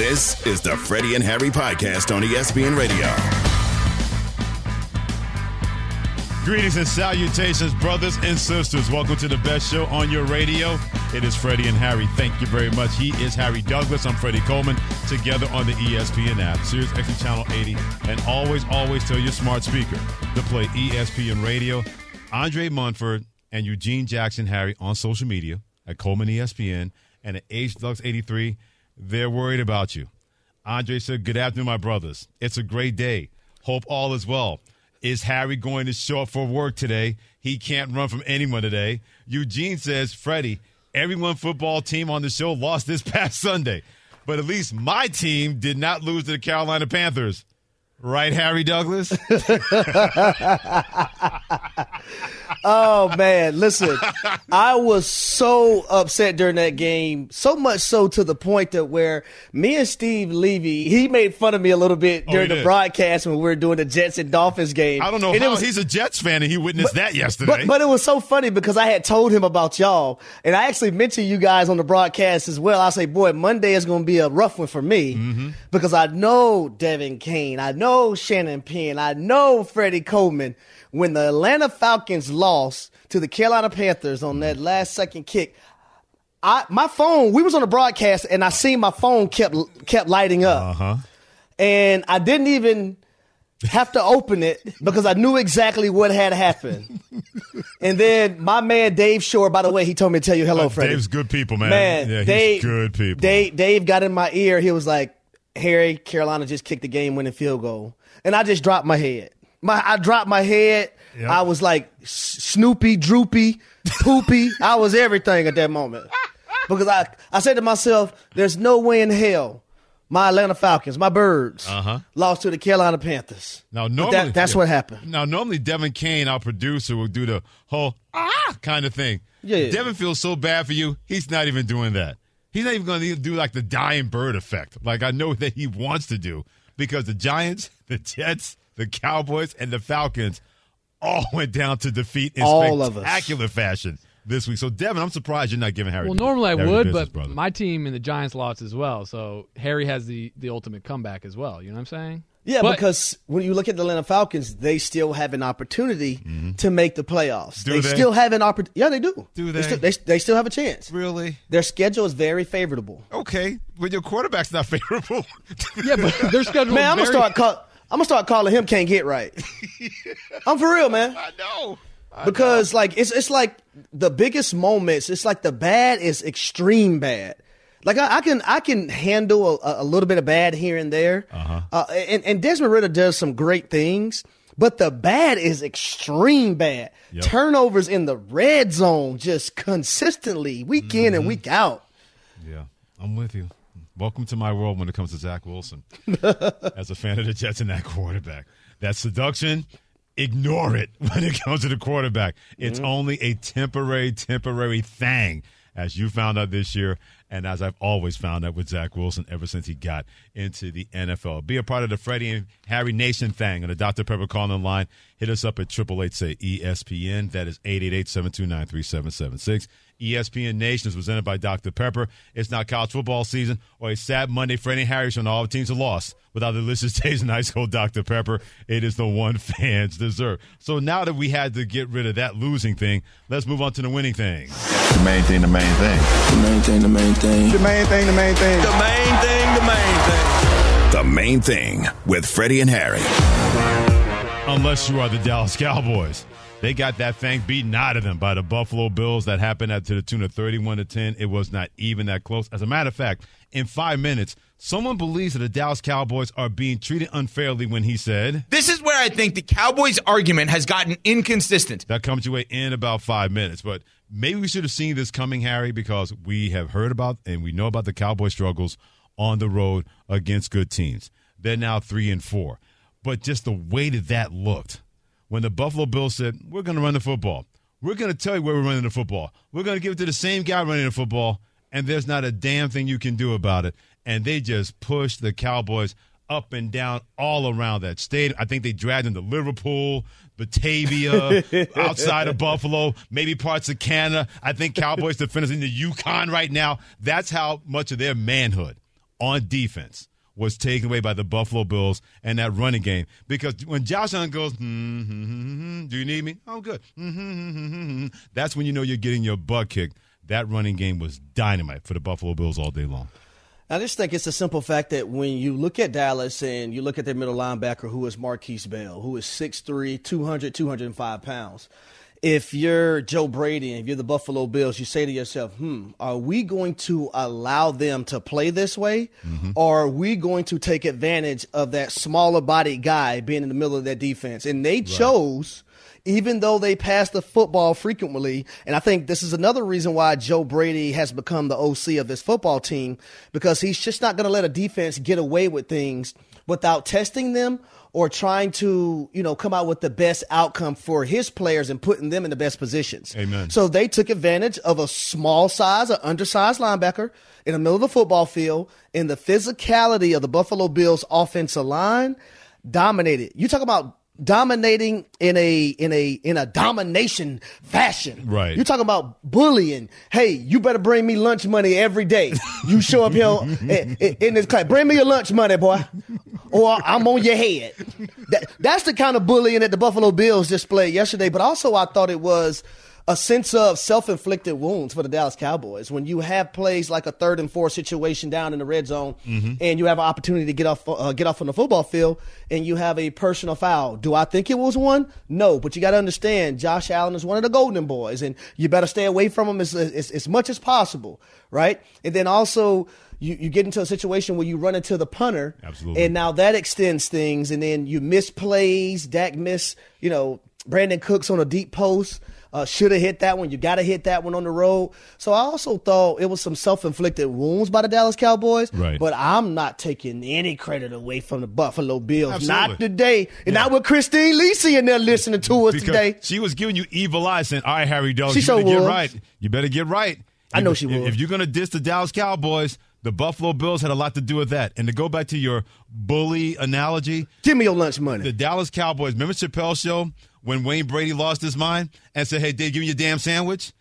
This is the Freddie and Harry podcast on ESPN Radio. Greetings and salutations, brothers and sisters. Welcome to the best show on your radio. It is Freddie and Harry. Thank you very much. He is Harry Douglas. I'm Freddie Coleman. Together on the ESPN app, Sirius XM Channel 80, and always, always tell your smart speaker to play ESPN Radio. Andre Munford and Eugene Jackson Harry on social media at Coleman ESPN and at H Lux 83. They're worried about you. Andre said, Good afternoon, my brothers. It's a great day. Hope all is well. Is Harry going to show up for work today? He can't run from anyone today. Eugene says, Freddie, everyone football team on the show lost this past Sunday, but at least my team did not lose to the Carolina Panthers. Right, Harry Douglas? oh man, listen, I was so upset during that game, so much so to the point that where me and Steve Levy, he made fun of me a little bit Oh, during he the did? broadcast when we were doing the Jets and Dolphins game. I don't know And it how was- he's a Jets fan and he witnessed that yesterday. But, but it was so funny because I had told him about y'all, and I actually mentioned you guys on the broadcast as well. I say, boy, Monday is going to be a rough one for me Mm-hmm. because I know Devin Kane, I know Shannon Penn, I know Freddie Coleman. When the Atlanta Falcons lost to the Carolina Panthers on that last second kick, I my phone, we was on the broadcast, and I seen my phone kept kept lighting up, uh-huh. and I didn't even have to open it because I knew exactly what had happened. and then my man Dave Shore, by the way, he told me to tell you hello, Uh, Freddie. Dave's good people, man. Man, yeah, he's Dave, good people. Dave, Dave got in my ear. He was like, "Harry, Carolina just kicked the game-winning field goal," and I just dropped my head. My, I dropped my head. Yep. I was like Snoopy, droopy, poopy. I was everything at that moment because I, I said to myself, "There's no way in hell." My Atlanta Falcons, my birds, Uh-huh. lost to the Carolina Panthers. Now, normally that, that's yeah. what happened. Now, normally Devin Kane, our producer, will do the whole ah kind of thing. Yeah. Devin feels so bad for you. He's not even doing that. He's not even going to do like the dying bird effect, like I know that he wants to do, because the Giants, the Jets, the Cowboys, and the Falcons all went down to defeat in All of us. spectacular fashion this week. So, Devin, I'm surprised you're not giving Harry. Well, normally I Harry would, business, but brother. my team and the Giants lost as well. So Harry has the the ultimate comeback as well. You know what I'm saying? Yeah, But- because when you look at the Atlanta Falcons, they still have an opportunity to make the playoffs. Mm-hmm. Do they? still have an opportunity. Yeah, they do. Do they? still, they? They still have a chance. really Their schedule is very favorable. okay, but your quarterback's not favorable. Yeah, but their schedule. Man, I'm gonna very- start call, I'm gonna start calling him can't get right. I'm for real, man. I know. Because like it's it's like the biggest moments. It's like the bad is extreme bad. Like I, I can I can handle a, a little bit of bad here and there, uh-huh. and and Desmond Ridder does some great things, but the bad is extreme bad. Yep. Turnovers in the red zone just consistently, week in Mm-hmm. and week out. Yeah, I'm with you. Welcome to my world when it comes to Zach Wilson. As a fan of the Jets and that quarterback, that seduction, ignore it when it comes to the quarterback. It's only a temporary, temporary thing, as you found out this year, and as I've always found out with Zach Wilson ever since he got into the NFL. Be a part of the Freddie and Harry Nation thing on the Dr. Pepper calling line. Hit us up at 888 say ESPN. That is 888 729 3776. ESPN Nation is presented by Dr. Pepper. It's not college football season or a sad Monday. for any Harry show. and All the teams are lost without the delicious taste and ice cold Dr. Pepper. It is the one fans deserve. So now that we had to get rid of that losing thing, let's move on to the winning thing. The main thing, the main thing. The main thing, the main thing. The main thing, the main thing. The main thing, the main thing. The main thing with Freddie and Harry. Unless you are the Dallas Cowboys. They got that thing beaten out of them by the Buffalo Bills. That happened at to the tune of 31 to 10. It was not even that close. As a matter of fact, in five minutes, someone believes that the Dallas Cowboys are being treated unfairly when he said, This is where I think the Cowboys' argument has gotten inconsistent. That comes your way in about five minutes. But maybe we should have seen this coming, Harry, because we have heard about and we know about the Cowboy struggles on the road against good teams. They're now three and four. But just the way that that looked when the Buffalo Bills said, We're going to run the football. We're going to tell you where we're running the football. We're going to give it to the same guy running the football, and there's not a damn thing you can do about it. And they just pushed the Cowboys up and down all around that stadium. I think they dragged them to Liverpool, Batavia, outside of Buffalo, maybe parts of Canada. I think Cowboys defenders in the Yukon right now. That's how much of their manhood on defense was taken away by the Buffalo Bills and that running game. Because when Josh Allen goes, hmm, hmm, hmm, do you need me? Oh, good. Hmm, hmm, hmm, hmm, hmm, hmm," That's when you know you're getting your butt kicked. That running game was dynamite for the Buffalo Bills all day long. I just think it's a simple fact that when you look at Dallas and you look at their middle linebacker, who is Markquese Bell, who is 6'3, 200, 205 pounds. If you're Joe Brady and if you're the Buffalo Bills, you say to yourself, hmm, are we going to allow them to play this way? Or are we going to take advantage of that smaller body guy being in the middle of that defense? And they chose even though they pass the football frequently. And I think this is another reason why Joe Brady has become the OC of this football team because he's just not going to let a defense get away with things without testing them or trying to, you know, come out with the best outcome for his players and putting them in the best positions. Amen. So they took advantage of a small size, an undersized linebacker in the middle of the football field and the physicality of the Buffalo Bills offensive line dominated. You talk about dominating in a in a in a domination fashion. Right. You're talking about bullying. Hey, you better bring me lunch money every day. You show up here in, in- in this class. Bring me your lunch money, boy. Or I'm on your head. That, that's the kind of bullying that the Buffalo Bills displayed yesterday. But also I thought it was a sense of self-inflicted wounds for the Dallas Cowboys when you have plays like a third and four situation down in the red zone, and you have an opportunity to get off uh, get off on the football field, and you have a personal foul. Do I think it was one? No, but you got to understand, Josh Allen is one of the Golden Boys, and you better stay away from him as as, as much as possible, right? And then also. You, you get into a situation where you run into the punter, Absolutely. and now that extends things, and then you miss plays. Dak miss, you know, Brandin Cooks on a deep post. Uh, should have hit that one. You got to hit that one on the road. So I also thought it was some self inflicted wounds by the Dallas Cowboys. Right. But I'm not taking any credit away from the Buffalo Bills. Not today. And not with Christine Lisi in there listening to us Because today. she was giving you evil eyes saying, all right, Harry She you sure better get right. You better get right. I know If- she if, was. If you're going to diss the Dallas Cowboys, the Buffalo Bills had a lot to do with that. And to go back to your bully analogy, Give me your lunch money. the Dallas Cowboys, remember Chappelle's show when Wayne Brady lost his mind and said, hey, Dave, give me your damn sandwich?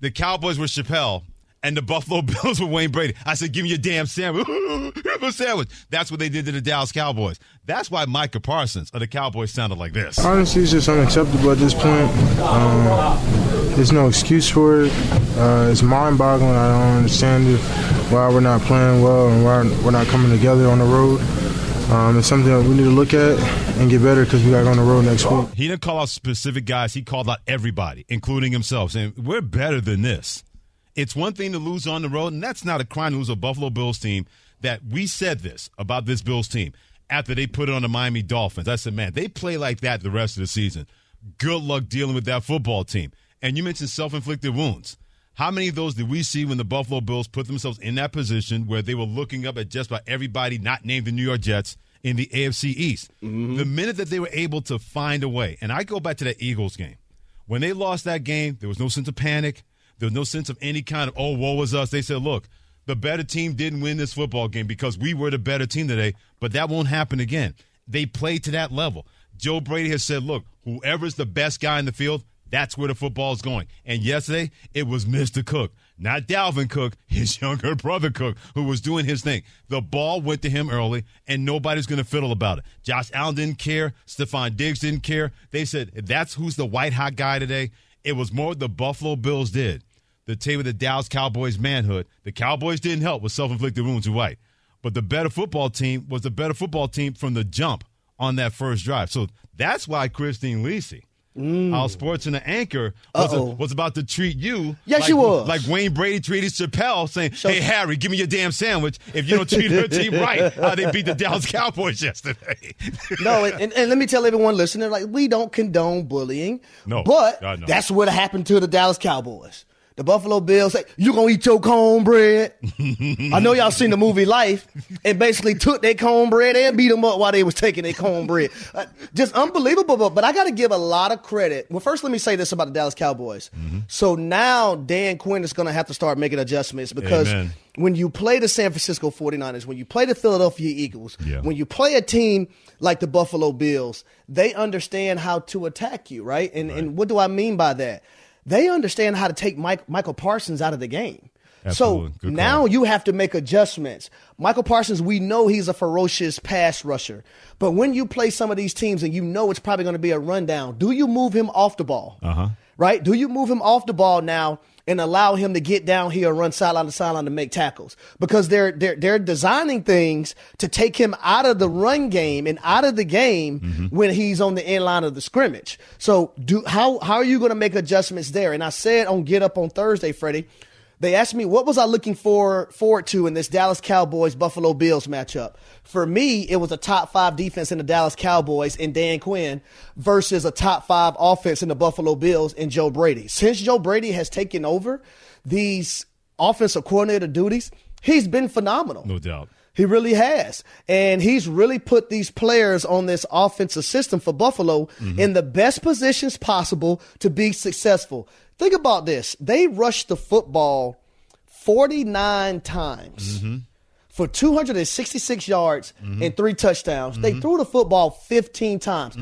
The Cowboys were Chappelle. And the Buffalo Bills were Wayne Brady. I said, give me your damn sandwich. A sandwich. That's what they did to the Dallas Cowboys. That's why Micah Parsons of the Cowboys sounded like this. Honestly, it's just unacceptable at this point. Um, there's no excuse for it. Uh, it's mind-boggling. I don't understand it, why we're not playing well and why we're not coming together on the road. Um, it's something that we need to look at and get better because we got on the road next week. He didn't call out specific guys. He called out everybody, including himself, saying, We're better than this. It's one thing to lose on the road, and that's not a crime to lose a Buffalo Bills team. That we said this about this Bills team after they put it on the Miami Dolphins. I said, Man, they play like that the rest of the season. Good luck dealing with that football team. And you mentioned self inflicted wounds. How many of those did we see when the Buffalo Bills put themselves in that position where they were looking up at just about everybody not named the New York Jets in the AFC East? Mm-hmm. The minute that they were able to find a way, and I go back to that Eagles game. When they lost that game, there was no sense of panic. There was no sense of any kind of, oh, woe was us. They said, look, the better team didn't win this football game because we were the better team today, but that won't happen again. They played to that level. Joe Brady has said, look, whoever's the best guy in the field, that's where the football is going. And yesterday, it was Mr. Cook, not Dalvin Cook, his younger brother Cook, who was doing his thing. The ball went to him early, and nobody's going to fiddle about it. Josh Allen didn't care. Stefon Diggs didn't care. They said, that's who's the white hot guy today. It was more the Buffalo Bills did. The team of the Dallas Cowboys manhood. The Cowboys didn't help with self inflicted wounds to white. But the better football team was the better football team from the jump on that first drive. So that's why Christine Lisi, Mm. our sports and the anchor, was, Uh-oh. was about to treat you Yes, like, she was. like Wayne Brady treated Chappelle, saying, Hey, Harry, give me your damn sandwich if you don't treat her team right. How they beat the Dallas Cowboys yesterday. No, and, and, and let me tell everyone listening, like we don't condone bullying. No. but that's what happened to the Dallas Cowboys. The Buffalo Bills say, "You gonna eat your cornbread?" I know y'all seen the movie Life, and basically took their cornbread and beat them up while they was taking their cornbread. Uh, just unbelievable. But, but I got to give a lot of credit. Well, first, let me say this about the Dallas Cowboys. Mm-hmm. So now Dan Quinn is gonna have to start making adjustments because Amen. when you play the San Francisco 49ers, when you play the Philadelphia Eagles, Yeah. when you play a team like the Buffalo Bills, they understand how to attack you, right? And and what do I mean by that? They understand how to take Mike, Michael Parsons out of the game. Absolutely. So now you have to make adjustments. Michael Parsons, we know he's a ferocious pass rusher, but when you play some of these teams and you know it's probably going to be a rundown, do you move him off the ball? Uh huh. right? Do you move him off the ball now and allow him to get down here and run sideline to sideline to make tackles? Because they're they're they're designing things to take him out of the run game and out of the game mm-hmm. when he's on the end line of the scrimmage. So do how how are you going to make adjustments there? And I said on Get Up on Thursday, Freddie. They asked me what was I looking for forward to in this Dallas Cowboys Buffalo Bills matchup. For me, it was a top five defense in the Dallas Cowboys and Dan Quinn versus a top five offense in the Buffalo Bills and Joe Brady. Since Joe Brady has taken over these offensive coordinator duties, he's been phenomenal. No doubt. He really has. And he's really put these players on this offensive system for Buffalo mm-hmm. in the best positions possible to be successful. Think about this. They rushed the football 49 times mm-hmm. for 266 yards mm-hmm. and three touchdowns. They mm-hmm. threw the football 15 times.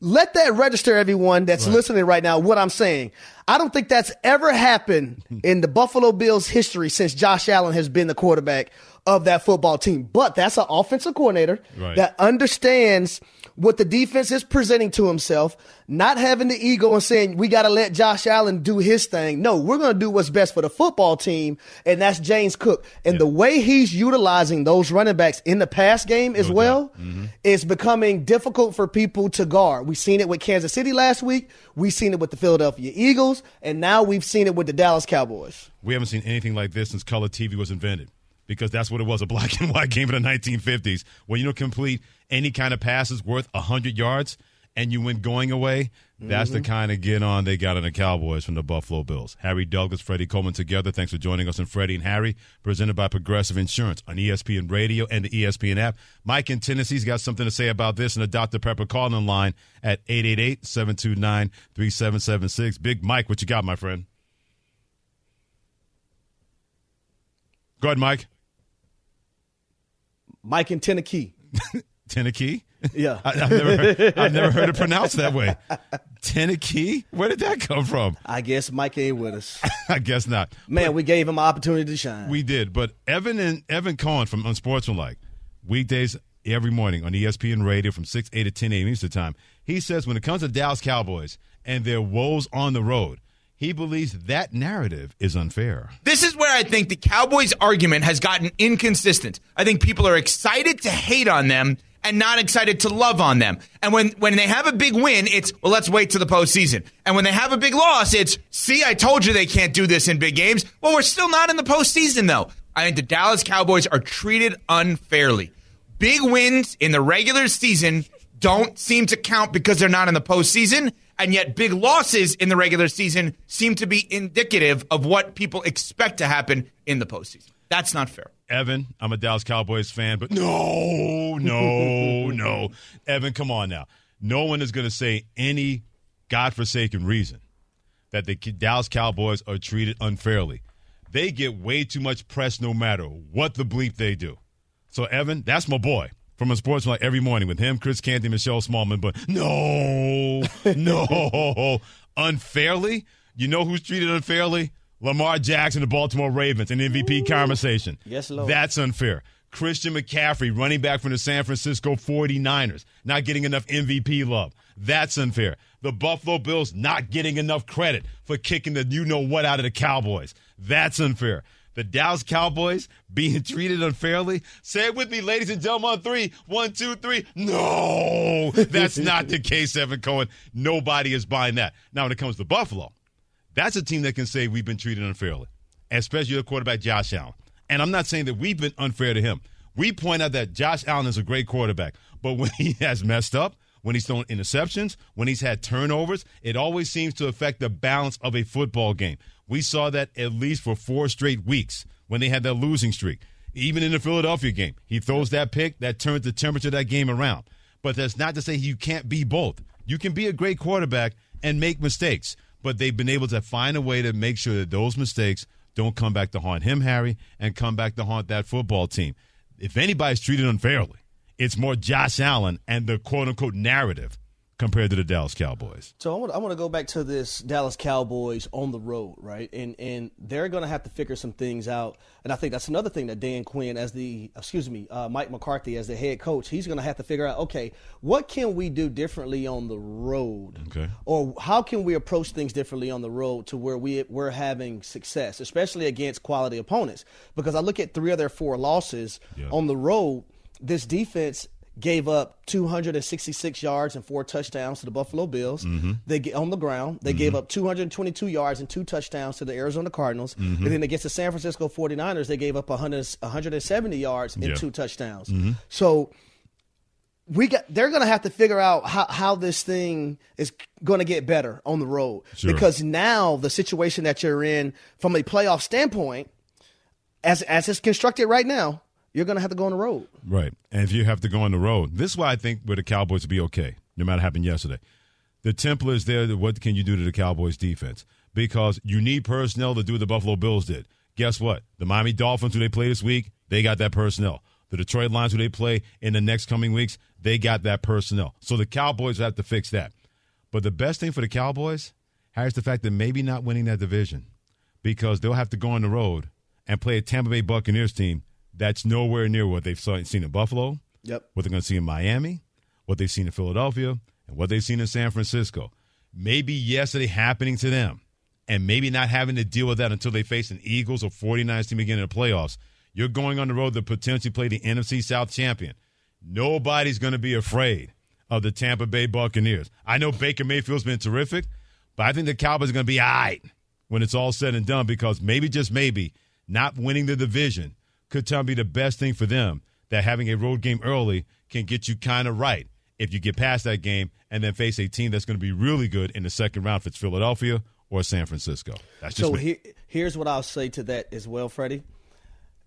Let that register, everyone that's listening right now, what I'm saying. I don't think that's ever happened in the Buffalo Bills history since Josh Allen has been the quarterback of that football team. But that's an offensive coordinator Right. that understands what the defense is presenting to himself, not having the ego and saying, we got to let Josh Allen do his thing. No, we're going to do what's best for the football team, and that's James Cook. And the way he's utilizing those running backs in the pass game as well mm-hmm. is becoming difficult for people to guard. We've seen it with Kansas City last week, we've seen it with the Philadelphia Eagles, and now we've seen it with the Dallas Cowboys. We haven't seen anything like this since color TV was invented because that's what it was a black and white game in the 1950s where you don't complete any kind of passes worth 100 yards and you win going away. That's the mm-hmm. kind of get on they got on the Cowboys from the Buffalo Bills. Harry Douglas, Freddie Coleman together. Thanks for joining us And Freddie and Harry, presented by Progressive Insurance on ESPN Radio and the ESPN app. Mike in Tennessee's got something to say about this and the Dr. Pepper calling line at 888 729 3776. Big Mike, what you got, my friend? Go ahead, Mike. Mike and Tennessee. Tennessee? Yeah. I, have never heard, I've never heard it pronounced that way. Tennessee? Where did that come from? I guess Mike ain't with us. I guess not. Man, we gave him an opportunity to shine. We did, but Evan and Evan Cohen from Unsportsmanlike, weekdays every morning on ESPN Radio from 6, 8 to 10 a.m. Eastern Time. He says when it comes to Dallas Cowboys and their woes on the road, he believes that narrative is unfair. This is where I think the Cowboys argument has gotten inconsistent. I think people are excited to hate on them and not excited to love on them. And when, when they have a big win, it's, well, let's wait to the postseason. And when they have a big loss, it's, see, I told you they can't do this in big games. Well, we're still not in the postseason, though. I think the Dallas Cowboys are treated unfairly. Big wins in the regular season don't seem to count because they're not in the postseason. And yet, big losses in the regular season seem to be indicative of what people expect to happen in the postseason. That's not fair. Evan, I'm a Dallas Cowboys fan, but no, no, no. Evan, come on now. No one is going to say any godforsaken reason that the Dallas Cowboys are treated unfairly. They get way too much press no matter what the bleep they do. So, Evan, that's my boy from a sports like every morning with him, Chris Canty, Michelle Smallmon. But no, no, unfairly. You know who's treated unfairly? Lamar Jackson, the Baltimore Ravens, an MVP conversation. Yes, Lord. That's unfair. Christian McCaffrey, running back from the San Francisco 49ers, not getting enough MVP love. That's unfair. The Buffalo Bills not getting enough credit for kicking the you know what out of the Cowboys. That's unfair. The Dallas Cowboys being treated unfairly. Say it with me, ladies and gentlemen, on three. One, two, three. No, that's not the case, Evan Cohen. Nobody is buying that. Now, when it comes to Buffalo, that's a team that can say we've been treated unfairly, especially the quarterback Josh Allen. And I'm not saying that we've been unfair to him. We point out that Josh Allen is a great quarterback, but when he has messed up, when he's thrown interceptions, when he's had turnovers, it always seems to affect the balance of a football game. We saw that at least for four straight weeks when they had that losing streak. Even in the Philadelphia game, he throws that pick that turns the temperature of that game around. But that's not to say you can't be both. You can be a great quarterback and make mistakes, but they've been able to find a way to make sure that those mistakes don't come back to haunt him, Harry, and come back to haunt that football team. If anybody's treated unfairly, it's more Josh Allen and the quote unquote narrative compared to the Dallas Cowboys. So I want, I want to go back to this Dallas Cowboys on the road, right? And and they're going to have to figure some things out. And I think that's another thing that Dan Quinn, as the excuse me, uh, Mike McCarthy as the head coach, he's going to have to figure out. Okay, what can we do differently on the road? Okay. Or how can we approach things differently on the road to where we we're having success, especially against quality opponents? Because I look at three of their four losses Yeah. on the road. This defense gave up 266 yards and four touchdowns to the Buffalo Bills. Mm-hmm. They get on the ground. They gave mm-hmm. up 222 yards and two touchdowns to the Arizona Cardinals. Mm-hmm. And then against the San Francisco 49ers, they gave up 100, 170 yards and Yeah. two touchdowns. So we got they're going to have to figure out how, how this thing is going to get better on the road Sure. because now the situation that you're in from a playoff standpoint as as it's constructed right now you're going to have to go on the road Right. And if you have to go on the road, this is why I think where the Cowboys will be okay, no matter what happened yesterday. The template is there. What can you do to the Cowboys defense? Because you need personnel to do what the Buffalo Bills did. Guess what? The Miami Dolphins, who they play this week, they got that personnel. The Detroit Lions, who they play in the next coming weeks, they got that personnel. So the Cowboys have to fix that. But the best thing for the Cowboys is the fact that maybe not winning that division because they'll have to go on the road and play a Tampa Bay Buccaneers team that's nowhere near what they've seen in Buffalo, Yep. what they're going to see in Miami, what they've seen in Philadelphia, and what they've seen in San Francisco. Maybe yesterday happening to them, and maybe not having to deal with that until they face an Eagles or 49ers team again in the playoffs. You're going on the road to potentially play the NFC South champion. Nobody's going to be afraid of the Tampa Bay Buccaneers. I know Baker Mayfield's been terrific, but I think the Cowboys are going to be all right when it's all said and done because maybe, just maybe, not winning the division could to be the best thing for them. That having a road game early can get you kind of right if you get past that game and then face a team that's going to be really good in the second round if it's Philadelphia or San Francisco. That's just so he, here's what I'll say to that as well, Freddie.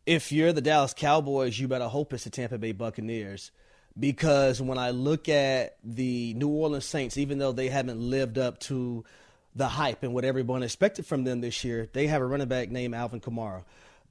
If you're the Dallas Cowboys, you better hope it's the Tampa Bay Buccaneers. Because when I look at the New Orleans Saints, even though they haven't lived up to the hype and what everyone expected from them this year, they have a running back named Alvin Kamara.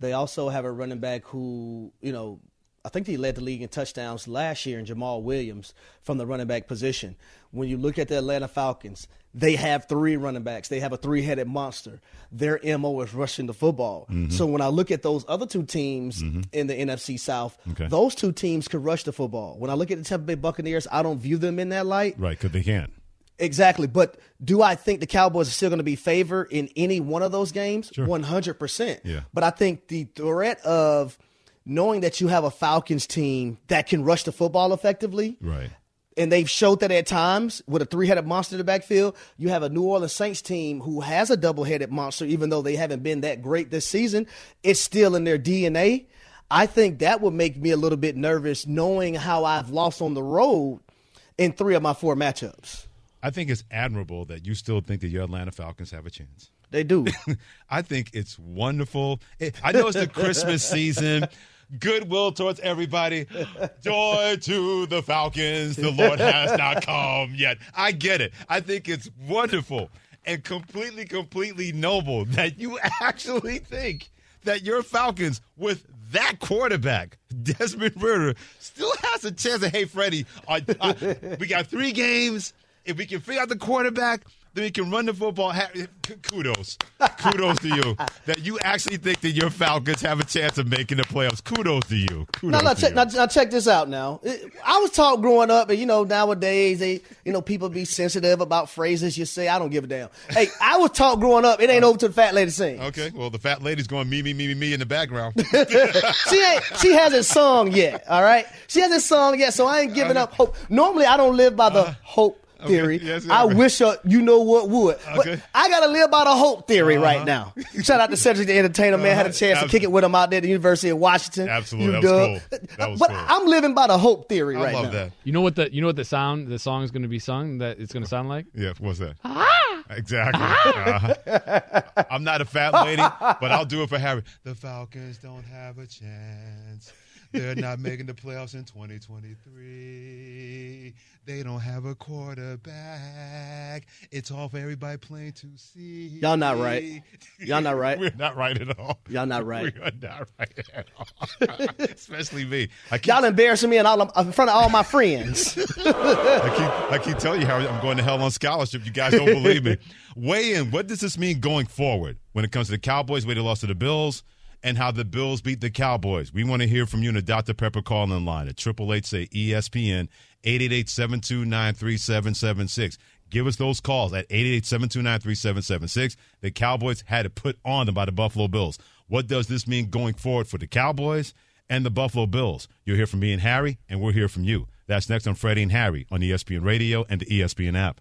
They also have a running back who, you know, I think he led the league in touchdowns last year in Jamaal Williams from the running back position. When you look at the Atlanta Falcons, they have three running backs. They have a three headed monster. Their MO is rushing the football. Mm-hmm. So when I look at those other two teams mm-hmm. in the NFC South, Okay. those two teams could rush the football. When I look at the Tampa Bay Buccaneers, I don't view them in that light. Right, because they can. Exactly. But do I think the Cowboys are still going to be favored in any one of those games? 100%. Yeah. But I think the threat of knowing that you have a Falcons team that can rush the football effectively. Right. And they've showed that at times with a three headed monster in the backfield. You have a New Orleans Saints team who has a double headed monster, even though they haven't been that great this season. It's still in their DNA. I think that would make me a little bit nervous knowing how I've lost on the road in three of my four matchups. I think it's admirable that you still think that your Atlanta Falcons have a chance. They do. I think it's wonderful. It- I know it's the Christmas season. Goodwill towards everybody. Joy to the Falcons. The Lord has not come yet. I get it. I think it's wonderful and completely, completely noble that you actually think that your Falcons, with that quarterback, Desmond Ridder, still has a chance of, hey, Freddie, uh, uh, we got three games. If we can figure out the quarterback, then we can run the football. Kudos. Kudos to you that you actually think that your Falcons have a chance of making the playoffs. Kudos to you. Kudos now, now, check, now, now check this out. Now, I was taught growing up, and you know nowadays they, you know, people be sensitive about phrases you say. I don't give a damn. Hey, I was taught growing up. It ain't over to the fat lady sing. Okay, well, the fat lady's going me, me, me, me, me in the background. She ain't. She hasn't sung yet. All right. She hasn't sung yet, so I ain't giving uh-huh. up hope. Normally, I don't live by the uh-huh. hope theory. Uh-huh. Yes, I sir. wish uh, you know what would. Okay. But I gotta live by the hope theory right now. Shout out to Cedric the Entertainer, man. Had a Uh-huh. chance to kick it with him out there at the University of Washington. Absolutely. That was cool. That was but cool. I'm living by the hope theory I right love now. that. You know what the you know what the sound the song is going to be sung that it's going to sound like? Yeah, what's that? Exactly. Uh-huh. I'm not a fat lady, but I'll do it for Harry. The Falcons don't have a chance. They're not making the playoffs in 2023. They don't have a quarterback. It's all for everybody playing to see. Y'all not right. Y'all not right. We're not right at all. Y'all not right. We are not right at all. Especially me. I keep, Y'all embarrassing me in, all of, in front of all my friends. I keep, I keep telling you how I'm going to hell on scholarship. You guys don't believe me. Weigh in. What does this mean going forward when it comes to the Cowboys, way they lost to the Bills, and how the Bills beat the Cowboys? We want to hear from you in the Dr. Pepper call in line at Triple Eight say ESPN 888-729-3776. Give us those calls at 888-729-3776. The Cowboys had it put on them by the Buffalo Bills. What does this mean going forward for the Cowboys and the Buffalo Bills? You'll hear from me and Harry, and we'll hear from you. That's next on Freddie and Harry on ESPN Radio and the ESPN app.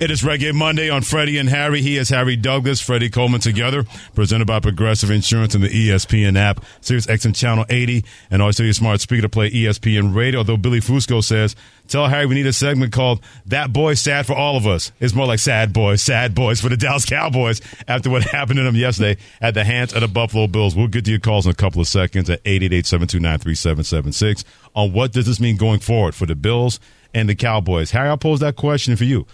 It is Reggae Monday on Freddie and Harry. He is Harry Douglas, Freddie Coleman together, presented by Progressive Insurance and the ESPN app, Sirius XM Channel 80, and also your smart speaker to play ESPN Radio. Although Billy Fusco says, tell Harry we need a segment called That Boy Sad for All of Us. It's more like Sad Boys, Sad Boys for the Dallas Cowboys after what happened to them yesterday at the hands of the Buffalo Bills. We'll get to your calls in a couple of seconds at 888-729-3776 on what does this mean going forward for the Bills and the Cowboys. Harry, I'll pose that question for you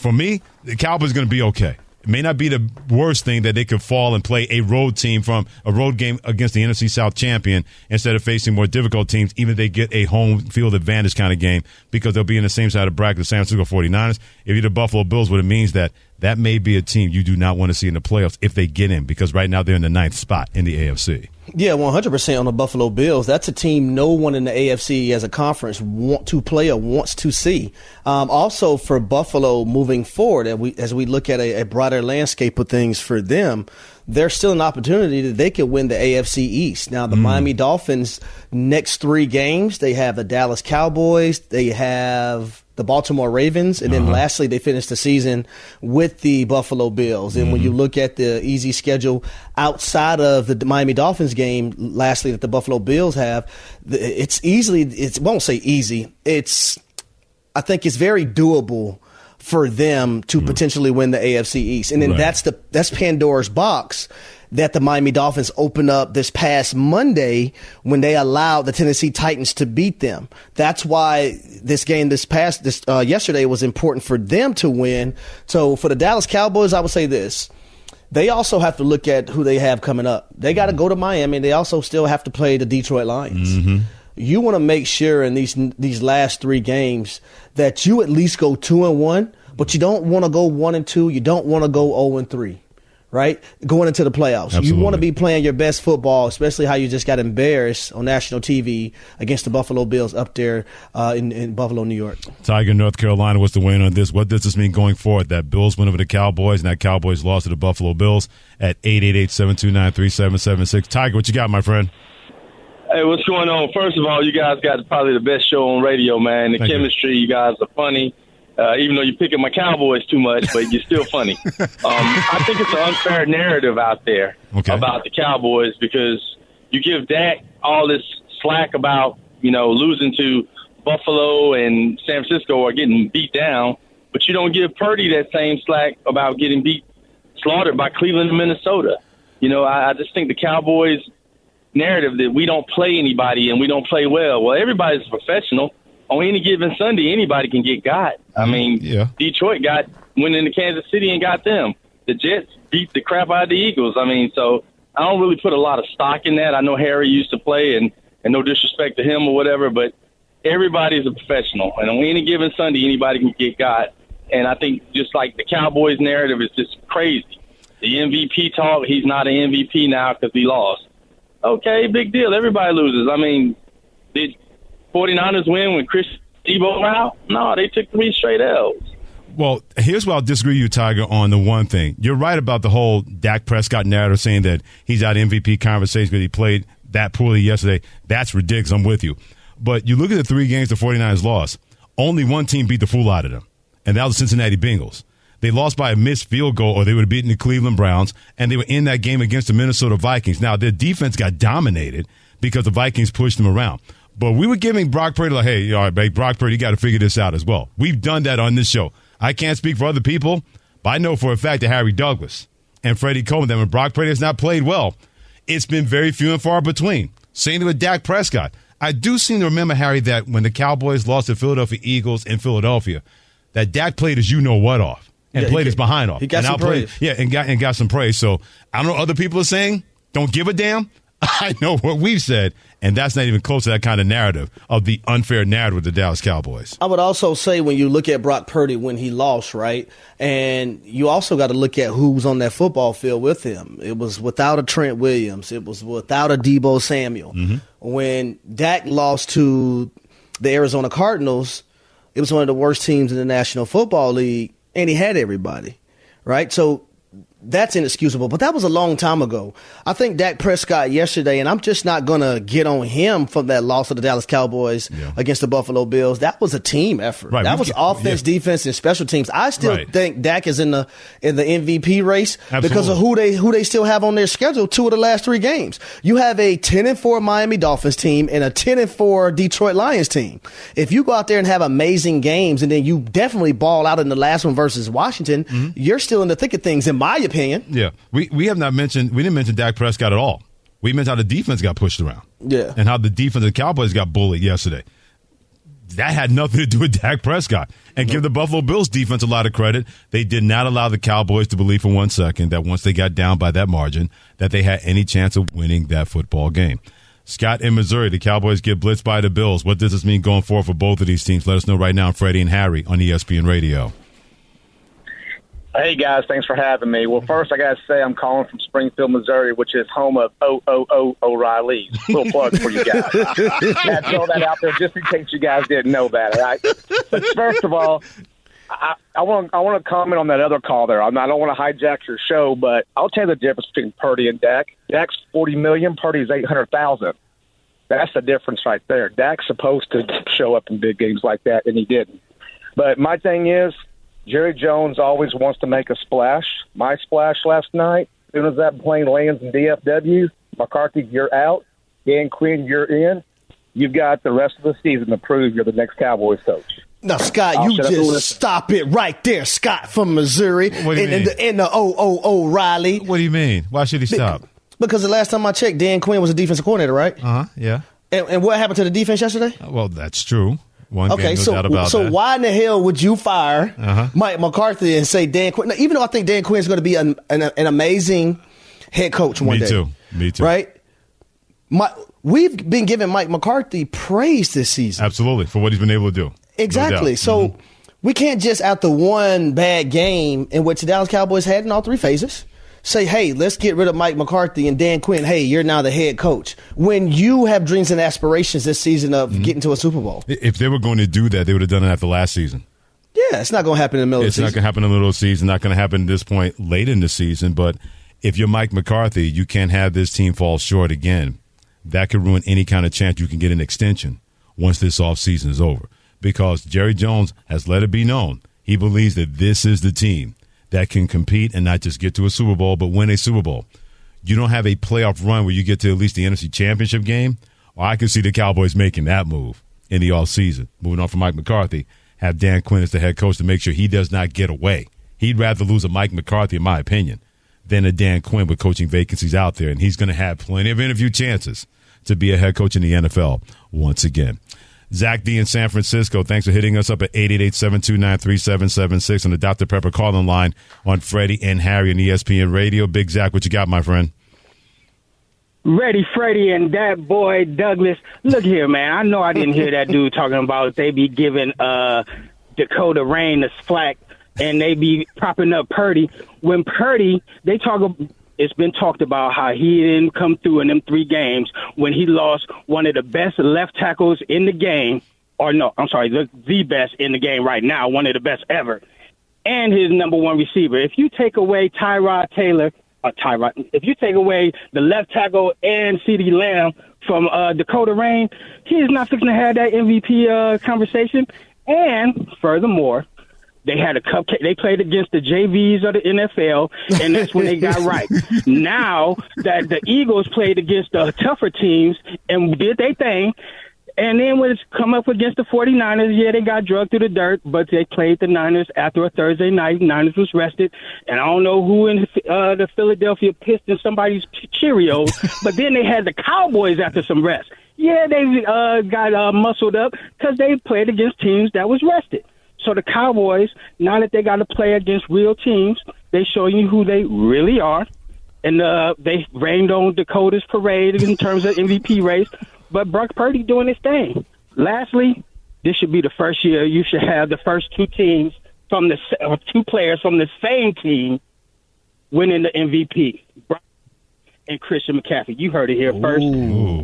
for me, the Cowboys going to be okay. It may not be the worst thing that they could fall and play a road team from a road game against the NFC South champion instead of facing more difficult teams, even if they get a home field advantage kind of game because they'll be in the same side of bracket the San Francisco 49ers. If you're the Buffalo Bills, what it means that that may be a team you do not want to see in the playoffs if they get in because right now they're in the ninth spot in the AFC. Yeah, 100% on the Buffalo Bills. That's a team no one in the AFC as a conference want to play or wants to see. Um, also, for Buffalo moving forward, as we, as we look at a, a broader landscape of things for them, there's still an opportunity that they could win the AFC East. Now, the mm. Miami Dolphins next three games, they have the Dallas Cowboys, they have the Baltimore Ravens, and then uh-huh. lastly, they finish the season with the Buffalo Bills. And mm-hmm. when you mm-hmm. look at the easy schedule outside of the Miami Dolphins game, lastly that the Buffalo Bills have, it's easily it won't say easy. It's I think it's very doable for them to mm. potentially win the AFC East. And then right. that's the that's Pandora's box that the Miami Dolphins opened up this past Monday when they allowed the Tennessee Titans to beat them. That's why this game this past this uh, yesterday was important for them to win. So for the Dallas Cowboys, I would say this. they also have to look at who they have coming up. They got to go to Miami. They also still have to play the Detroit Lions. Mm-hmm. You want to make sure in these these last three games that you at least go two and one, but you don't want to go one and two. You don't want to go zero and three. Right, going into the playoffs, you want to be playing your best football, especially how you just got embarrassed on national TV against the Buffalo Bills up there uh, in, in Buffalo, New York. Tiger, North Carolina. What's the win on this? What does this mean going forward? That Bills win over the Cowboys and that Cowboys lost to the Buffalo Bills at 888-729-3776. Tiger, what you got, my friend? Hey, what's going on? First of all, you guys got probably the best show on radio, man. The Thank you. chemistry, you. guys are funny. Uh, even though you're picking my Cowboys too much, but you're still funny. um, I think it's an unfair narrative out there Okay. about the Cowboys because you give Dak all this slack about, you know, losing to Buffalo and San Francisco or getting beat down, but you don't give Purdy that same slack about getting beat, slaughtered by Cleveland and Minnesota. You know, I, I just think the Cowboys narrative that we don't play anybody and we don't play well. Well, everybody's a professional. On any given Sunday, anybody can get got. I mm-hmm. mean, Yeah. Detroit got went into Kansas City and got them. The Jets beat the crap out of the Eagles. I mean, so I don't really put a lot of stock in that. I know Harry used to play, and and no disrespect to him or whatever, but everybody's a professional, and on any given Sunday, anybody can get got. And I think just like the Cowboys narrative is just crazy. The MVP talk, he's not an MVP now because he lost. Okay, big deal. Everybody loses. I mean, did 49ers win when Chris Tebow out? No, they took three straight L's. Well, here's where I'll disagree with you, Tiger, on the one thing. You're right about the whole Dak Prescott narrative saying that he's out of MVP conversation because he played that poorly yesterday. That's ridiculous. I'm with you. But you look at the three games the 49ers lost. Only one team beat the fool out of them, and that was the Cincinnati Bengals. They lost by a missed field goal, or they would have beaten the Cleveland Browns, and they were in that game against the Minnesota Vikings. Now, their defense got dominated because the Vikings pushed them around. But we were giving Brock Purdy, like, hey, all right, babe, Brock Purdy, you got to figure this out as well. We've done that on this show. I can't speak for other people, but I know for a fact that Harry Douglas and Freddie Coleman, that when Brock Purdy has not played well, it's been very few and far between. Same thing with Dak Prescott. I do seem to remember, Harry, that when the Cowboys lost to Philadelphia Eagles in Philadelphia, that Dak played as you know what off and Yeah, played his behind off. he got and some praise. Yeah, and got and got some praise. So I don't know what other people are saying. Don't give a damn. I know what we've said, and that's not even close to that kind of narrative of the unfair narrative with the Dallas Cowboys. I would also say when you look at Brock Purdy when he lost, right? And you also got to look at who was on that football field with him. It was without a Trent Williams. It was without a Deebo Samuel. Mm-hmm. When Dak lost to the Arizona Cardinals, it was one of the worst teams in the National Football League, and he had everybody, right? So that's inexcusable. But that was a long time ago. I think Dak Prescott yesterday, and I'm just not going to get on him from that loss to the Dallas Cowboys Yeah. against the Buffalo Bills. That was a team effort. Right, That was offense, yeah. defense, and special teams. I still Right. think Dak is in the in the MVP race because of who they who they still have on their schedule. Two of the last three games, you have a ten and four Miami Dolphins team and a ten and four Detroit Lions team. If you go out there and have amazing games, and then you definitely ball out in the last one versus Washington, Mm-hmm. you're still in the thick of things, in my opinion. Yeah, we we have not mentioned we didn't mention Dak Prescott at all. We mentioned how the defense got pushed around. Yeah. and how the defense of the Cowboys got bullied yesterday. That had nothing to do with Dak Prescott. And give the Buffalo Bills defense a lot of credit. They did not allow the Cowboys to believe for one second that once they got down by that margin, that they had any chance of winning that football game. Scott in Missouri, the Cowboys get blitzed by the Bills. What does this mean going forward for both of these teams? Let us know right now, Freddie and Harry on ESPN Radio. Hey guys, thanks for having me. Well, first I got to say I'm calling from Springfield, Missouri, which is home of O O O O'Reilly's. Little plug for you guys. To throw that out there just in case you guys didn't know that. All right. But first of all, I I want I want to comment on that other call there. I'm I don't want to hijack your show, but I'll tell you the difference between Purdy and Dak. Dak's forty million, Purdy's eight hundred thousand. That's the difference right there. Dak's supposed to show up in big games like that, and he didn't. But my thing is, Jerry Jones always wants to make a splash. My splash last night, as soon as that plane lands in DFW, McCarthy, you're out. Dan Quinn, you're in. You've got the rest of the season to prove you're the next Cowboys coach. Now, Scott, I'll you shut up and just stop it right there, Scott from Missouri. What do you in, in mean? the, in the O O O Riley. What do you mean? Why should he stop? Because the last time I checked, Dan Quinn was a defensive coordinator, right? Uh huh. Yeah. And, and what happened to the defense yesterday? Well, that's true. One okay, game, no so doubt about so that. why in the hell would you fire Uh-huh. Mike McCarthy and say Dan Quinn? Now, even though I think Dan Quinn is going to be an, an, an amazing head coach one Me day, Me too. Me too. right? My, we've been giving Mike McCarthy praise this season. Absolutely for what he's been able to do. Exactly. doubt. so Mhm. we can't just after one bad game in which the Dallas Cowboys had in all three phases say, "Hey, let's get rid of Mike McCarthy and Dan Quinn. Hey, you're now the head coach." When you have dreams and aspirations this season of Mm-hmm. getting to a Super Bowl, if they were going to do that, they would have done it after last season. yeah, it's not going to happen in the middle It's of the not going to happen in the middle of the season. Not going to happen at this point late in the season. But if you're Mike McCarthy, you can't have this team fall short again. That could ruin any kind of chance you can get an extension once this offseason is over. Because Jerry Jones has let it be known he believes that this is the team that can compete and not just get to a Super Bowl, but win a Super Bowl. You don't have a playoff run where you get to at least the NFC Championship game. Or I can see the Cowboys making that move in the offseason. Moving on from Mike McCarthy, have Dan Quinn as the head coach to make sure he does not get away. He'd rather lose a Mike McCarthy, in my opinion, than a Dan Quinn with coaching vacancies out there. And he's going to have plenty of interview chances to be a head coach in the NFL once again. Zach D in San Francisco, thanks for hitting us up at 888-729-3776 on the Dr. Pepper calling line on Freddie and Harry and E ESPN Radio. Big Zach, what you got, my friend? Ready, Freddie, and that boy Douglas. Look here, man. I know I didn't hear that dude talking about they be giving uh, Dakota Rain the slack and they be propping up Purdy. When Purdy, they talk. It's been talked about how he didn't come through in them three games when he lost one of the best left tackles in the game, or no, I'm sorry, the, the best in the game right now, one of the best ever, and his number one receiver. If you take away Tyrod Taylor, uh, Tyrod, if you take away the left tackle and CeeDee Lamb from uh, Dakota Rain, he is not fixing to have that MVP uh, conversation. And furthermore, they had a cupcake. They played against the JVs of the NFL, and that's when they got right. Now that the Eagles played against the tougher teams and did their thing, and then when it's come up against the 49ers, yeah, they got drugged through the dirt, but they played the Niners after a Thursday night. Niners was rested, and I don't know who in uh, the Philadelphia Pistons somebody's Cheerios, but then they had the Cowboys after some rest. Yeah, they uh, got uh, muscled up because they played against teams that was rested. So the Cowboys, now that they got to play against real teams, they show you who they really are. And uh, they rained on Dakota's parade in terms of MVP race. But Brock Purdy doing his thing. Lastly, this should be the first year you should have the first two teams from the or two players from the same team winning the MVP. Brock and Christian McCaffrey. You heard it here first.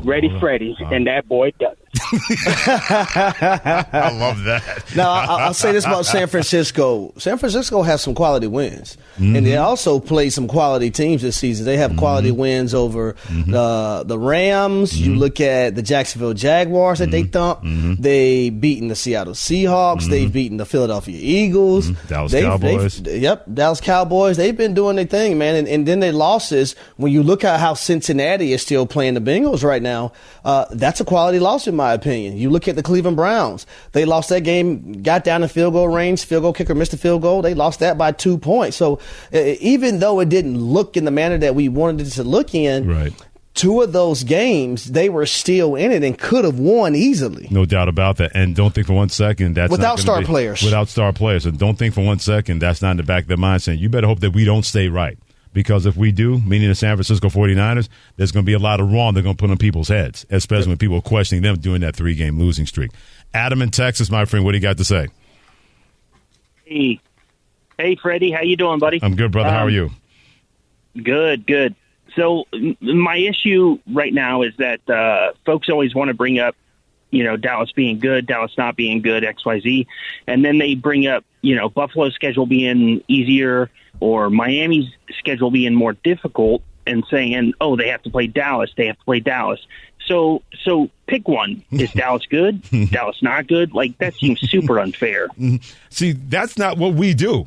Ready, Freddie, uh-huh. and that boy Doug. I love that. Now, I, I'll say this about San Francisco. San Francisco has some quality wins, and they mm-hmm. also play some quality teams this season. They have quality mm-hmm. wins over mm-hmm. the the Rams. You look at the Jacksonville Jaguars that they thumped. They beaten the Seattle Seahawks. They've beaten the Philadelphia Eagles. Dallas They've- Cowboys. they've- Yep, Dallas Cowboys. They've been doing their thing, man. And, and then their losses. When you look at how Cincinnati is still playing the Bengals right now, uh, that's a quality loss in my opinion. You look at the Cleveland Browns. They lost that game, got down in field goal range. Field goal kicker missed a field goal. They lost that by two points. So uh, even though it didn't look in the manner that we wanted it to look in, Right. two of those games they were still in it and could have won easily. No doubt about that. And don't think for one second that's Without star be- players. Without star players. And don't think for one second that's not in the back of their mind saying, you better hope that we don't stay right. Because if we do, meaning the San Francisco 49ers, there's going to be a lot of wrong they're going to put on people's heads, especially when people are questioning them doing that three game losing streak. Adam in Texas, my friend, what do you got to say? Hey, hey, Freddie, how you doing, buddy? I'm good, brother. How are Um, you? Good, good. So my issue right now is that uh, folks always want to bring up, you know, Dallas being good, Dallas not being good, X, Y, Z, and then they bring up, you know, Buffalo's schedule being easier or Miami's schedule being more difficult, and saying, oh, they have to play Dallas, they have to play Dallas. So, so pick one. Is Dallas good? Dallas not good? Like that seems super unfair. Mm-hmm. See, that's not what we do.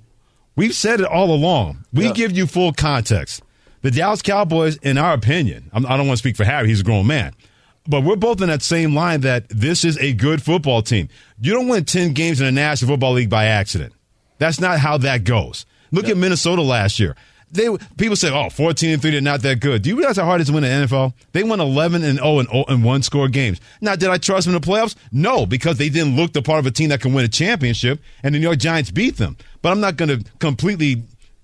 We've said it all along. We give you full context. The Dallas Cowboys, in our opinion, I don't want to speak for Harry, he's a grown man, but we're both in that same line that this is a good football team. You don't win 10 games in the National Football League by accident. That's not how that goes. Look at Minnesota last year. They people say, "Oh, 14 and 3 they're not that good." Do you realize how hard it is to win the NFL? They won 11 and 0 and 0 and one score games. Now, did I trust them in the playoffs? No, because they didn't look the part of a team that can win a championship, and the New York Giants beat them. But I'm not going to completely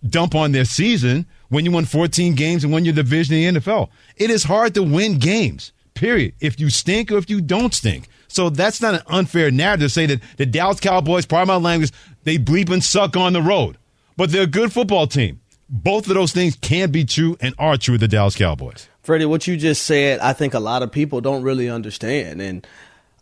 dump on their season when you won 14 games and won your division in the NFL. It is hard to win games. Period. If you stink or if you don't stink. So that's not an unfair narrative to say that the Dallas Cowboys, part of my language, they bleep and suck on the road. But they're a good football team. Both of those things can be true and are true with the Dallas Cowboys. Freddie, what you just said, I think a lot of people don't really understand. And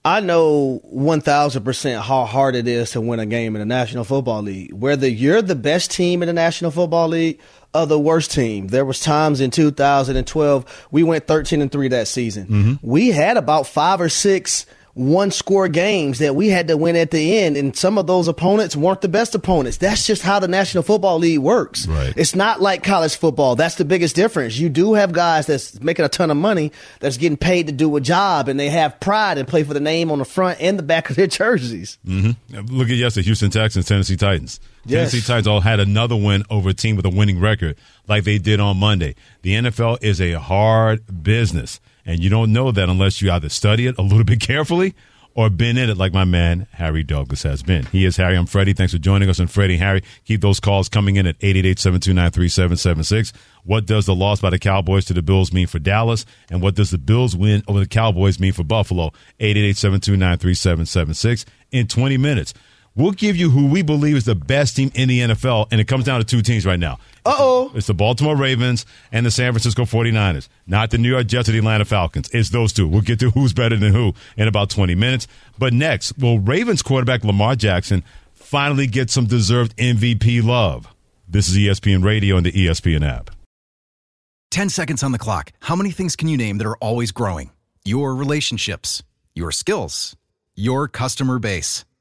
I know 1000% how hard it is to win a game in the National Football League. Whether you're the best team in the National Football League or the worst team. There was times in 2012 we went 13 and 3 that season. Mm-hmm. We had about 5 or 6 one score games that we had to win at the end and some of those opponents weren't the best opponents that's just how the national football league works right. it's not like college football that's the biggest difference you do have guys that's making a ton of money that's getting paid to do a job and they have pride and play for the name on the front and the back of their jerseys Mm-hmm. Look at yesterday, Houston Texans, Tennessee Titans. Yes. Tennessee Titans all had another win over a team with a winning record, like they did on Monday. The NFL is a hard business, and you don't know that unless you either study it a little bit carefully or been in it, like my man Harry Douglas has been. He is Harry. I'm Freddie. Thanks for joining us. And Freddie, Harry, keep those calls coming in at 888-729-3776. What does the loss by the Cowboys to the Bills mean for Dallas? And what does the Bills win over the Cowboys mean for Buffalo? 888-729-3776 in 20 minutes. We'll give you who we believe is the best team in the NFL, and it comes down to two teams right now. Uh oh. It's the Baltimore Ravens and the San Francisco 49ers, not the New York Jets or the Atlanta Falcons. It's those two. We'll get to who's better than who in about 20 minutes. But next, will Ravens quarterback Lamar Jackson finally get some deserved MVP love? This is ESPN Radio and the ESPN app. 10 seconds on the clock. How many things can you name that are always growing? Your relationships, your skills, your customer base.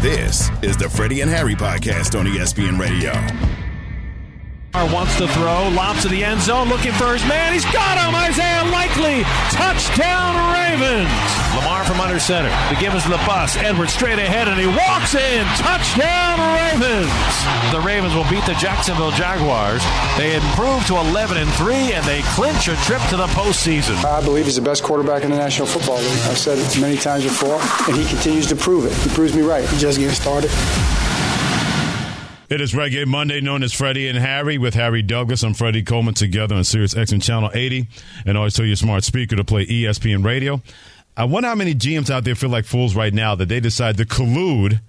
This is the Freddie and Harry podcast on ESPN Radio. Wants to throw, lobs to the end zone, looking for his man. He's got him. Isaiah Likely, touchdown Ravens. Lamar from under center. The Gibbons to the bus. Edwards straight ahead, and he walks in. Touchdown Ravens. The Ravens will beat the Jacksonville Jaguars. They improve to 11 and three, and they clinch a trip to the postseason. I believe he's the best quarterback in the National Football League. I've said it many times before, and he continues to prove it. He proves me right. He's just getting started. It is Reggae Monday, known as Freddie and Harry, with Harry Douglas and Freddie Coleman together on Sirius XM Channel 80. And always tell your smart speaker to play ESPN Radio. I wonder how many GMs out there feel like fools right now that they decide to collude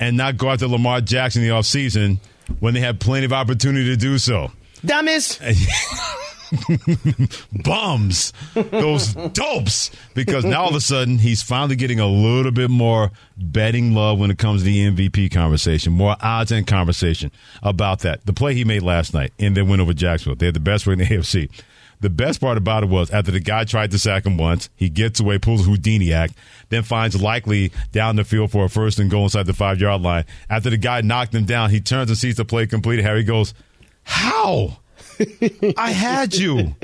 and not go after Lamar Jackson in the offseason when they have plenty of opportunity to do so. Dummies. Bums. Those dopes. Because now all of a sudden he's finally getting a little bit more betting love when it comes to the MVP conversation, more odds and conversation about that. The play he made last night in their win over Jacksonville. They had the best record in the AFC. The best part about it was after the guy tried to sack him once, he gets away, pulls a Houdini act, then finds Likely down the field for a first and goal inside the five yard line. After the guy knocked him down, he turns and sees the play completed. Harry goes, How? I had you.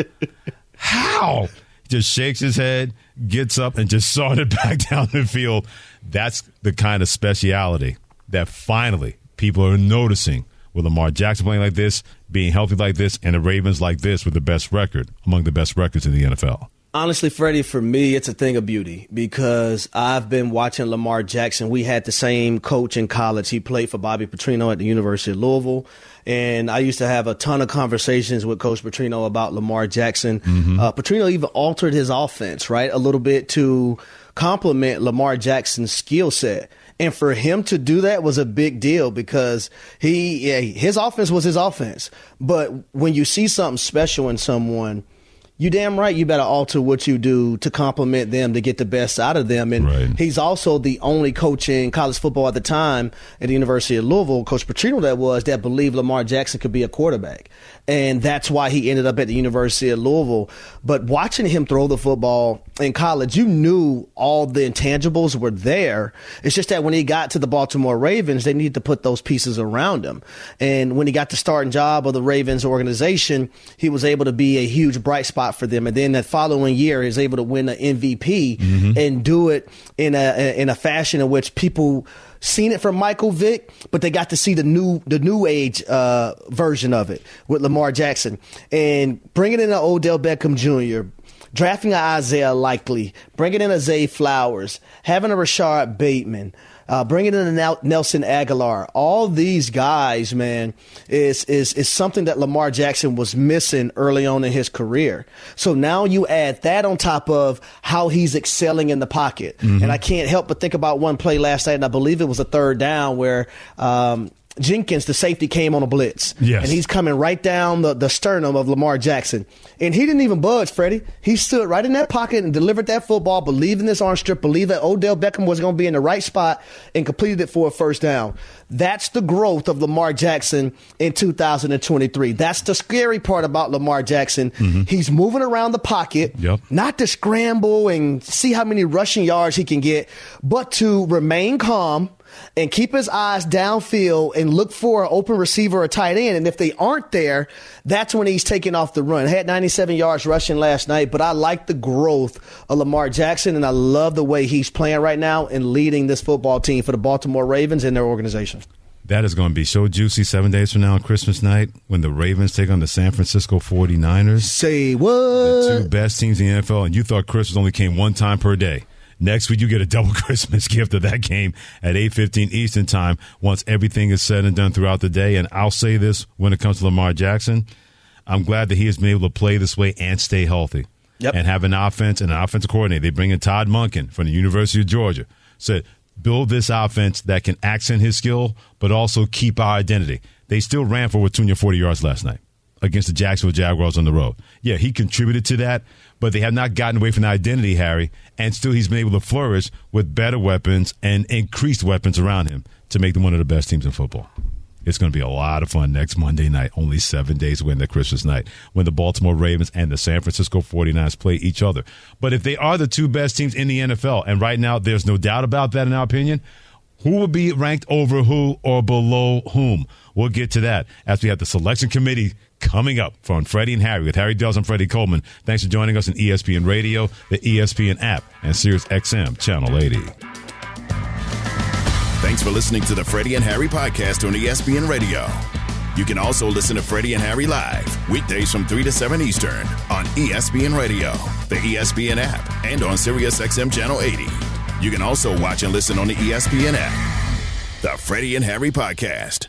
How? Just shakes his head, gets up, and just sawed it back down the field. That's the kind of speciality that finally people are noticing with Lamar Jackson playing like this, being healthy like this, and the Ravens like this with the best record among the best records in the NFL. Honestly, Freddie, for me, it's a thing of beauty because I've been watching Lamar Jackson. We had the same coach in college. He played for Bobby Petrino at the University of Louisville. And I used to have a ton of conversations with Coach Petrino about Lamar Jackson. Mm-hmm. Uh, Petrino even altered his offense, right, a little bit to complement Lamar Jackson's skill set. And for him to do that was a big deal because he, yeah, his offense was his offense. But when you see something special in someone, you damn right you better alter what you do to complement them to get the best out of them. And he's also the only coach in college football at the time at the University of Louisville, Coach Petrino that was, that believed Lamar Jackson could be a quarterback. And that's why he ended up at the University of Louisville. But watching him throw the football in college, you knew all the intangibles were there. It's just that when he got to the Baltimore Ravens, they needed to put those pieces around him. And when he got the starting job of the Ravens organization, he was able to be a huge bright spot for them. And then that following year, is able to win the MVP and do it in a in a fashion in which people seen it from Michael Vick, but they got to see the new the new age uh, version of it with Lamar Jackson and bringing in an Odell Beckham Jr. Drafting an Isaiah Likely, bringing in a Zay Flowers, having a Rashod Bateman, uh, bringing in Nelson Agholor, all these guys, man, is is is something that Lamar Jackson was missing early on in his career. So now you add that on top of how he's excelling in the pocket, Mm-hmm. and I can't help but think about one play last night, and I believe it was a third down where. Um, Jenkins, the safety, came on a blitz. Yes. And he's coming right down the, the sternum of Lamar Jackson. And he didn't even budge, Freddie. He stood right in that pocket and delivered that football, believing this arm strip, believed that Odell Beckham was going to be in the right spot and completed it for a first down. That's the growth of Lamar Jackson in 2023. That's the scary part about Lamar Jackson. Mm-hmm. He's moving around the pocket, Yep. not to scramble and see how many rushing yards he can get, but to remain calm and keep his eyes downfield and look for an open receiver or tight end. And if they aren't there, that's when he's taking off the run. Had 97 yards rushing last night, but I like the growth of Lamar Jackson and I love the way he's playing right now and leading this football team for the Baltimore Ravens and their organization. That is going to be so juicy seven days from now on Christmas night when the Ravens take on the San Francisco 49ers. Say what? The two best teams in the NFL, and you thought Christmas only came one time per day. Next week, you get a double Christmas gift of that game at 8.15 Eastern Time once everything is said and done throughout the day. And I'll say this when it comes to Lamar Jackson, I'm glad that he has been able to play this way and stay healthy. Yep. And have an offense and an offensive coordinator. They bring in Todd Monken from the University of Georgia. Said, build this offense that can accent his skill, but also keep our identity. They still ran for over 240 yards last night against the Jacksonville Jaguars on the road. Yeah, he contributed to that, but they have not gotten away from the identity, Harry, and still he's been able to flourish with better weapons and increased weapons around him to make them one of the best teams in football. It's going to be a lot of fun next Monday night, only seven days away the Christmas night, when the Baltimore Ravens and the San Francisco 49ers play each other. But if they are the two best teams in the NFL, and right now there's no doubt about that in our opinion, who will be ranked over who or below whom? We'll get to that as we have the selection committee coming up from Freddie and Harry with Harry Dells and Freddie Coleman. Thanks for joining us on ESPN Radio, the ESPN app, and Sirius XM Channel 80. Thanks for listening to the Freddie and Harry podcast on ESPN Radio. You can also listen to Freddie and Harry live weekdays from 3 to 7 Eastern on ESPN Radio, the ESPN app, and on Sirius XM Channel 80. You can also watch and listen on the ESPN app. The Freddie and Harry podcast.